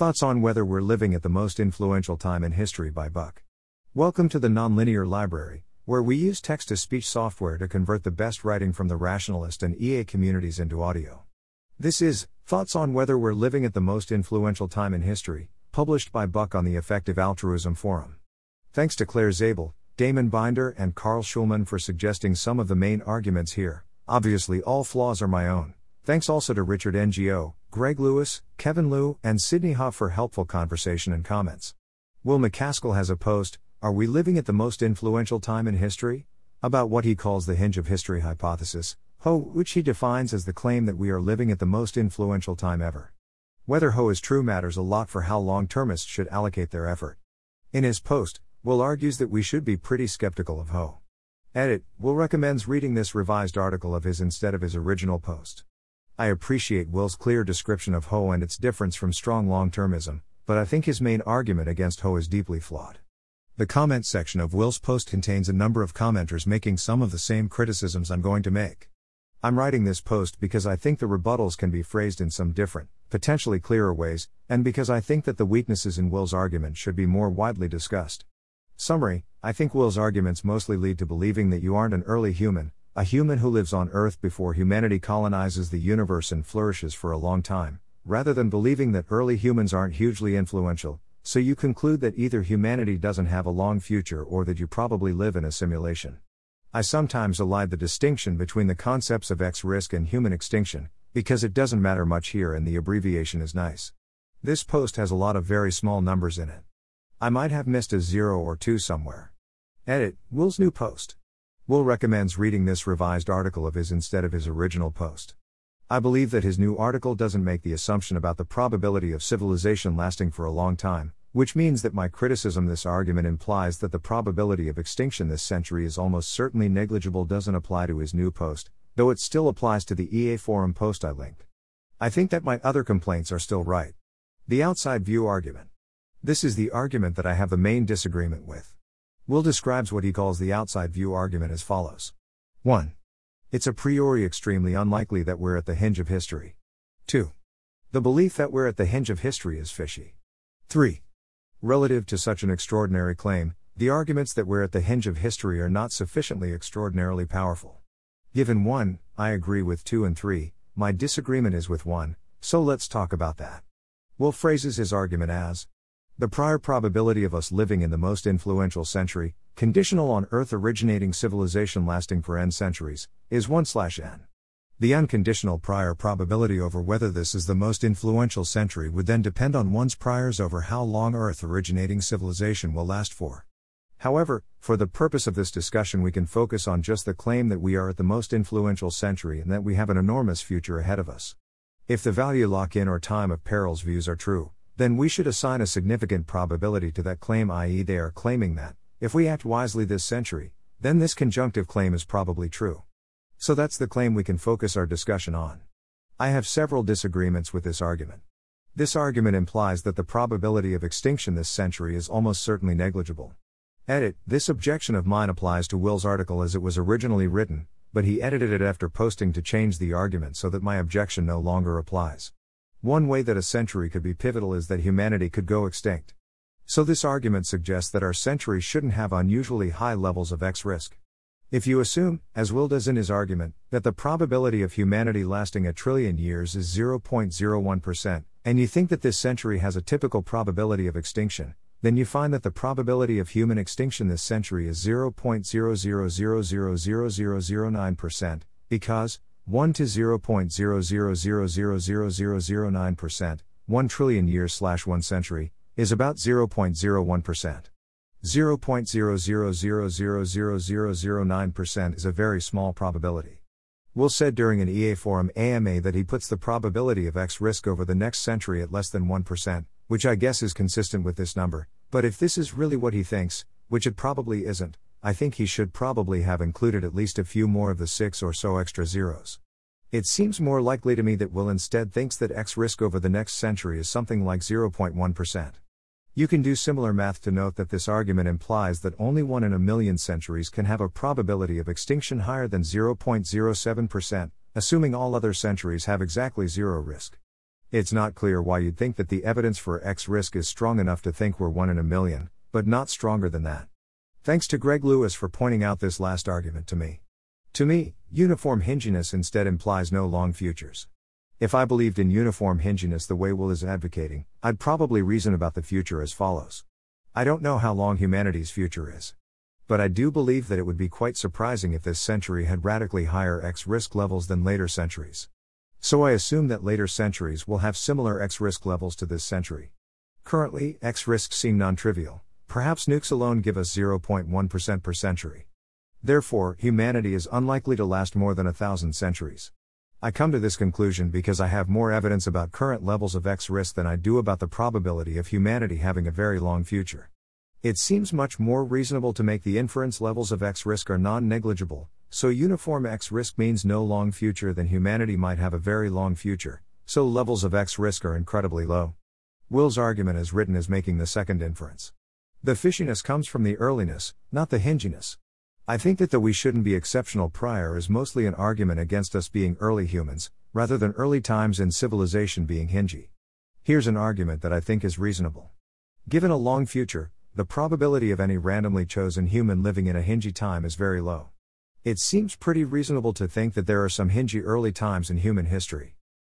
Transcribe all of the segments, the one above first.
Thoughts on whether we're living at the most influential time in history by Buck. Welcome to the Nonlinear Library, where we use text to speech software to convert the best writing from the rationalist and EA communities into audio. This is Thoughts on Whether We're Living at the Most Influential Time in History, published by Buck on the Effective Altruism Forum. Thanks to Claire Zabel, Damon Binder, and Carl Shulman for suggesting some of the main arguments here. Obviously, all flaws are my own. Thanks also to Richard Ngo, Greg Lewis, Kevin Liu, and Sidney Hough for helpful conversation and comments. Will MacAskill has a post, Are we living at the most influential time in history? about what he calls the hinge of history hypothesis, HoH, which he defines as the claim that we are living at the most influential time ever. Whether HoH is true matters a lot for how long termists should allocate their effort. In his post, Will argues that we should be pretty skeptical of HoH. Edit Will recommends reading this revised article of his instead of his original post. I appreciate Will's clear description of HoH and its difference from strong long termism, but I think his main argument against HoH is deeply flawed. The comment section of Will's post contains a number of commenters making some of the same criticisms I'm going to make. I'm writing this post because I think the rebuttals can be phrased in some different, potentially clearer ways, and because I think that the weaknesses in Will's argument should be more widely discussed. Summary I think Will's arguments mostly lead to believing that you aren't an early human, a human who lives on Earth before humanity colonizes the universe and flourishes for a long time, rather than believing that early humans aren't hugely influential, so you conclude that either humanity doesn't have a long future or that you probably live in a simulation. I sometimes elide the distinction between the concepts of X risk and human extinction, because it doesn't matter much here and the abbreviation is nice. This post has a lot of very small numbers in it. I might have missed a zero or two somewhere. Edit Will's new post. Will recommends reading this revised article of his instead of his original post. I believe that his new article doesn't make the assumption about the probability of civilization lasting for a long time, which means that my criticism this argument implies that the probability of extinction this century is almost certainly negligible doesn't apply to his new post, though it still applies to the EA forum post I linked. I think that my other complaints are still right. The outside view argument. This is the argument that I have the main disagreement with. Will describes what he calls the outside view argument as follows 1. It's a priori extremely unlikely that we're at the hinge of history. 2. The belief that we're at the hinge of history is fishy. 3. Relative to such an extraordinary claim, the arguments that we're at the hinge of history are not sufficiently extraordinarily powerful. Given 1, I agree with 2 and 3, my disagreement is with 1, so let's talk about that. Will phrases his argument as the prior probability of us living in the most influential century, conditional on Earth originating civilization lasting for n centuries, is 1 n. The unconditional prior probability over whether this is the most influential century would then depend on one's priors over how long Earth originating civilization will last for. However, for the purpose of this discussion, we can focus on just the claim that we are at the most influential century and that we have an enormous future ahead of us. If the value lock in or time of perils views are true, then we should assign a significant probability to that claim, i.e., they are claiming that, if we act wisely this century, then this conjunctive claim is probably true. So that's the claim we can focus our discussion on. I have several disagreements with this argument. This argument implies that the probability of extinction this century is almost certainly negligible. Edit This objection of mine applies to Will's article as it was originally written, but he edited it after posting to change the argument so that my objection no longer applies. One way that a century could be pivotal is that humanity could go extinct. So, this argument suggests that our century shouldn't have unusually high levels of X risk. If you assume, as Will does in his argument, that the probability of humanity lasting a trillion years is 0.01%, and you think that this century has a typical probability of extinction, then you find that the probability of human extinction this century is 0.000000009%, because, 1 to 0.00000009%, 1 trillion years slash 1 century, is about 0.01%. 0.0000009% is a very small probability. Will said during an EA Forum AMA that he puts the probability of X risk over the next century at less than 1%, which I guess is consistent with this number, but if this is really what he thinks, which it probably isn't, I think he should probably have included at least a few more of the six or so extra zeros. It seems more likely to me that Will instead thinks that X risk over the next century is something like 0.1%. You can do similar math to note that this argument implies that only one in a million centuries can have a probability of extinction higher than 0.07%, assuming all other centuries have exactly zero risk. It's not clear why you'd think that the evidence for X risk is strong enough to think we're 1 in a million, but not stronger than that. Thanks to Greg Lewis for pointing out this last argument to me. To me, uniform hinginess instead implies no long futures. If I believed in uniform hinginess the way Will is advocating, I'd probably reason about the future as follows. I don't know how long humanity's future is. But I do believe that it would be quite surprising if this century had radically higher X risk levels than later centuries. So I assume that later centuries will have similar X risk levels to this century. Currently, X risks seem non trivial. Perhaps nukes alone give us 0.1% per century. Therefore, humanity is unlikely to last more than a thousand centuries. I come to this conclusion because I have more evidence about current levels of X risk than I do about the probability of humanity having a very long future. It seems much more reasonable to make the inference levels of X risk are non negligible, so uniform X risk means no long future than humanity might have a very long future, so levels of X risk are incredibly low. Will's argument is written as making the second inference. The fishiness comes from the earliness, not the hinginess. I think that the we shouldn't be exceptional prior is mostly an argument against us being early humans, rather than early times in civilization being hingy. Here's an argument that I think is reasonable. Given a long future, the probability of any randomly chosen human living in a hingy time is very low. It seems pretty reasonable to think that there are some hingy early times in human history.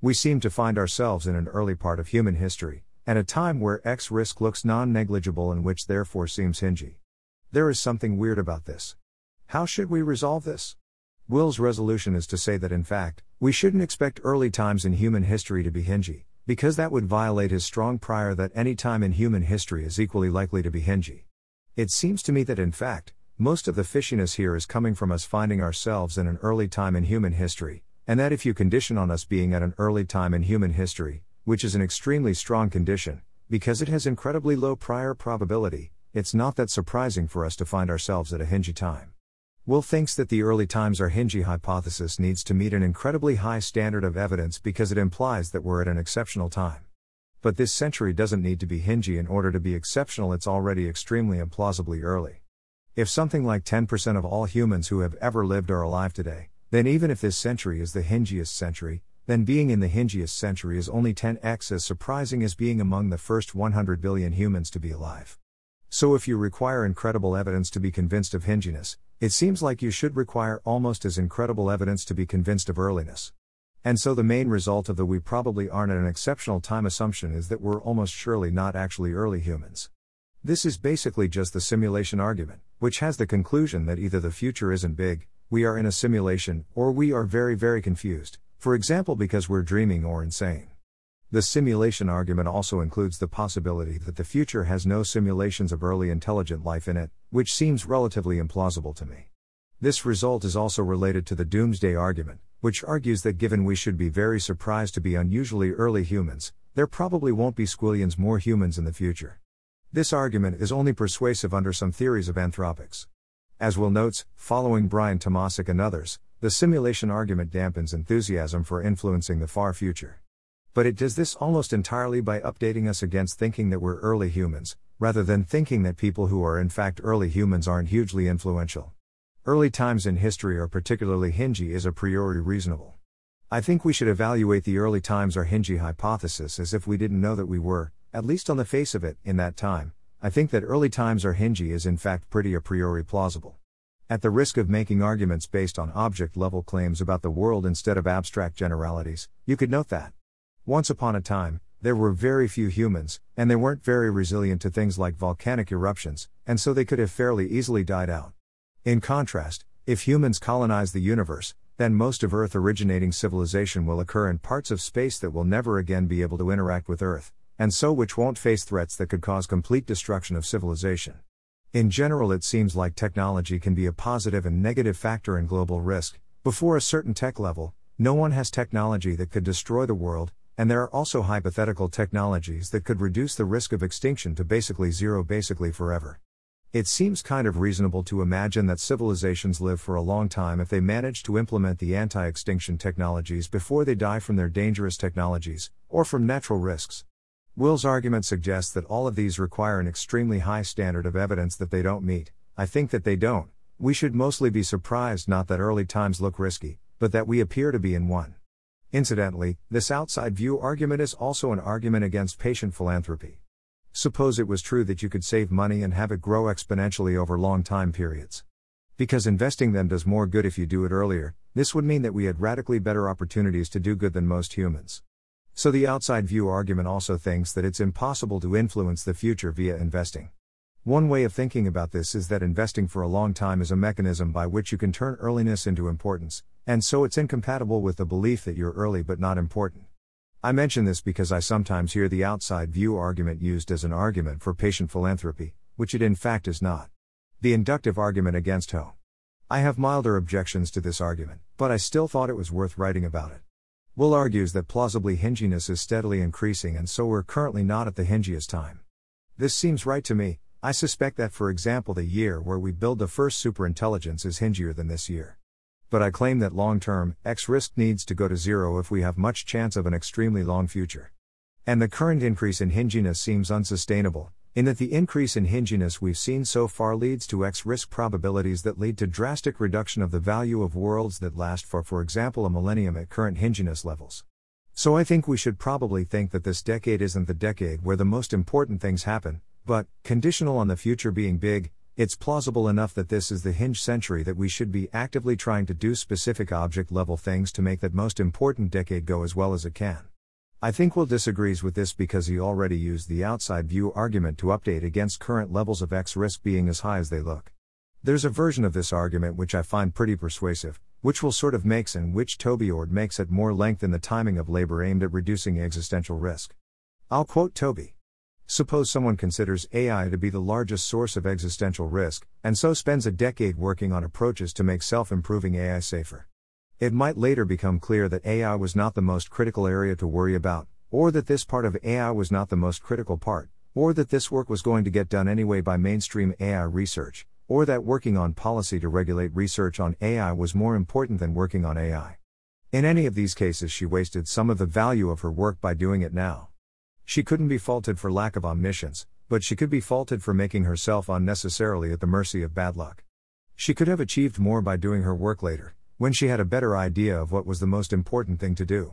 We seem to find ourselves in an early part of human history, and a time where X risk looks non negligible and which therefore seems hingy. There is something weird about this. How should we resolve this? Will's resolution is to say that in fact, we shouldn't expect early times in human history to be hingy, because that would violate his strong prior that any time in human history is equally likely to be hingy. It seems to me that in fact, most of the fishiness here is coming from us finding ourselves in an early time in human history, and that if you condition on us being at an early time in human history, which is an extremely strong condition, because it has incredibly low prior probability, it's not that surprising for us to find ourselves at a hingy time. Will thinks that the early times are hingy hypothesis needs to meet an incredibly high standard of evidence because it implies that we're at an exceptional time. But this century doesn't need to be hingy in order to be exceptional, it's already extremely implausibly early. If something like 10% of all humans who have ever lived are alive today, then even if this century is the hingiest century, then being in the hingiest century is only 10x as surprising as being among the first 100 billion humans to be alive. So if you require incredible evidence to be convinced of hinginess, it seems like you should require almost as incredible evidence to be convinced of earliness. And so the main result of the we probably aren't at an exceptional time assumption is that we're almost surely not actually early humans. This is basically just the simulation argument, which has the conclusion that either the future isn't big, we are in a simulation, or we are very, very confused, for example, because we're dreaming or insane. The simulation argument also includes the possibility that the future has no simulations of early intelligent life in it, which seems relatively implausible to me. This result is also related to the doomsday argument, which argues that given we should be very surprised to be unusually early humans, there probably won't be squillions more humans in the future. This argument is only persuasive under some theories of anthropics. As Will notes, following Brian Tomasik and others, the simulation argument dampens enthusiasm for influencing the far future. But it does this almost entirely by updating us against thinking that we're early humans, rather than thinking that people who are in fact early humans aren't hugely influential. Early times in history are particularly hingy is a priori reasonable. I think we should evaluate the early times are hingy hypothesis as if we didn't know that we were, at least on the face of it, in that time. I think that early times are hingy is in fact pretty a priori plausible. At the risk of making arguments based on object level claims about the world instead of abstract generalities, you could note that. Once upon a time, there were very few humans, and they weren't very resilient to things like volcanic eruptions, and so they could have fairly easily died out. In contrast, if humans colonize the universe, then most of Earth originating civilization will occur in parts of space that will never again be able to interact with Earth, and so which won't face threats that could cause complete destruction of civilization. In general, it seems like technology can be a positive and negative factor in global risk. Before a certain tech level, no one has technology that could destroy the world, and there are also hypothetical technologies that could reduce the risk of extinction to basically zero, basically forever. It seems kind of reasonable to imagine that civilizations live for a long time if they manage to implement the anti extinction technologies before they die from their dangerous technologies, or from natural risks. Will's argument suggests that all of these require an extremely high standard of evidence that they don't meet. I think that they don't. We should mostly be surprised not that early times look risky, but that we appear to be in one. Incidentally, this outside view argument is also an argument against patient philanthropy. Suppose it was true that you could save money and have it grow exponentially over long time periods. Because investing them does more good if you do it earlier, this would mean that we had radically better opportunities to do good than most humans. So the outside view argument also thinks that it's impossible to influence the future via investing. One way of thinking about this is that investing for a long time is a mechanism by which you can turn earliness into importance, and so it's incompatible with the belief that you're early but not important. I mention this because I sometimes hear the outside view argument used as an argument for patient philanthropy, which it in fact is not. The inductive argument against HoH. I have milder objections to this argument, but I still thought it was worth writing about it. Will argues that plausibly hinginess is steadily increasing and so we're currently not at the hingiest time. This seems right to me, I suspect that for example the year where we build the first superintelligence is hingier than this year. But I claim that long term, X risk needs to go to zero if we have much chance of an extremely long future. And the current increase in hinginess seems unsustainable, in that the increase in hinginess we've seen so far leads to X risk probabilities that lead to drastic reduction of the value of worlds that last for, for example, a millennium at current hinginess levels. So I think we should probably think that this decade isn't the decade where the most important things happen, but, conditional on the future being big, it's plausible enough that this is the hinge century that we should be actively trying to do specific object level things to make that most important decade go as well as it can. I think Will disagrees with this because he already used the outside view argument to update against current levels of X risk being as high as they look. There's a version of this argument which I find pretty persuasive, which will sort of makes and which Toby Ord makes at more length in the timing of labor aimed at reducing existential risk. I'll quote Toby. Suppose someone considers AI to be the largest source of existential risk, and so spends a decade working on approaches to make self improving AI safer. It might later become clear that AI was not the most critical area to worry about, or that this part of AI was not the most critical part, or that this work was going to get done anyway by mainstream AI research, or that working on policy to regulate research on AI was more important than working on AI. In any of these cases, she wasted some of the value of her work by doing it now. She couldn't be faulted for lack of omniscience, but she could be faulted for making herself unnecessarily at the mercy of bad luck. She could have achieved more by doing her work later, when she had a better idea of what was the most important thing to do.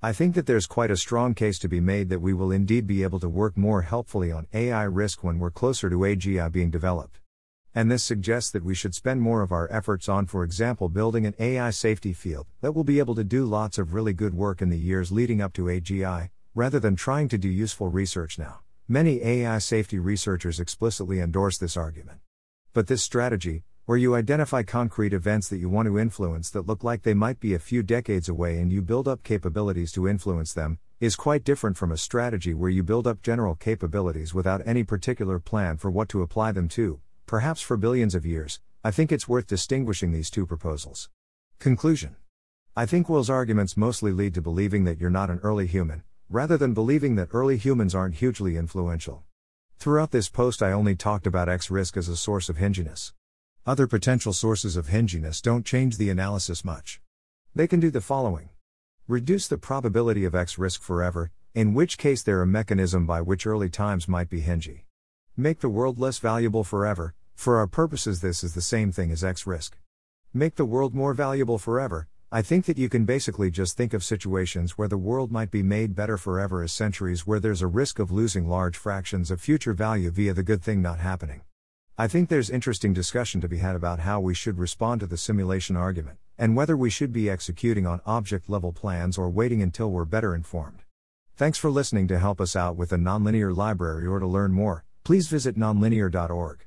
I think that there's quite a strong case to be made that we will indeed be able to work more helpfully on AI risk when we're closer to AGI being developed. And this suggests that we should spend more of our efforts on, for example, building an AI safety field that will be able to do lots of really good work in the years leading up to AGI, rather than trying to do useful research now. Many AI safety researchers explicitly endorse this argument. But this strategy, where you identify concrete events that you want to influence that look like they might be a few decades away and you build up capabilities to influence them, is quite different from a strategy where you build up general capabilities without any particular plan for what to apply them to, perhaps for billions of years. I think it's worth distinguishing these two proposals. Conclusion I think Will's arguments mostly lead to believing that you're not an early human, rather than believing that early humans aren't hugely influential. Throughout this post, I only talked about X risk as a source of hinginess. Other potential sources of hinginess don't change the analysis much. They can do the following reduce the probability of X risk forever, in which case they're a mechanism by which early times might be hingy. Make the world less valuable forever, for our purposes, this is the same thing as X risk. Make the world more valuable forever, I think that you can basically just think of situations where the world might be made better forever as centuries where there's a risk of losing large fractions of future value via the good thing not happening. I think there's interesting discussion to be had about how we should respond to the simulation argument, and whether we should be executing on object level plans or waiting until we're better informed. Thanks for listening to help us out with the nonlinear library or to learn more, please visit nonlinear.org.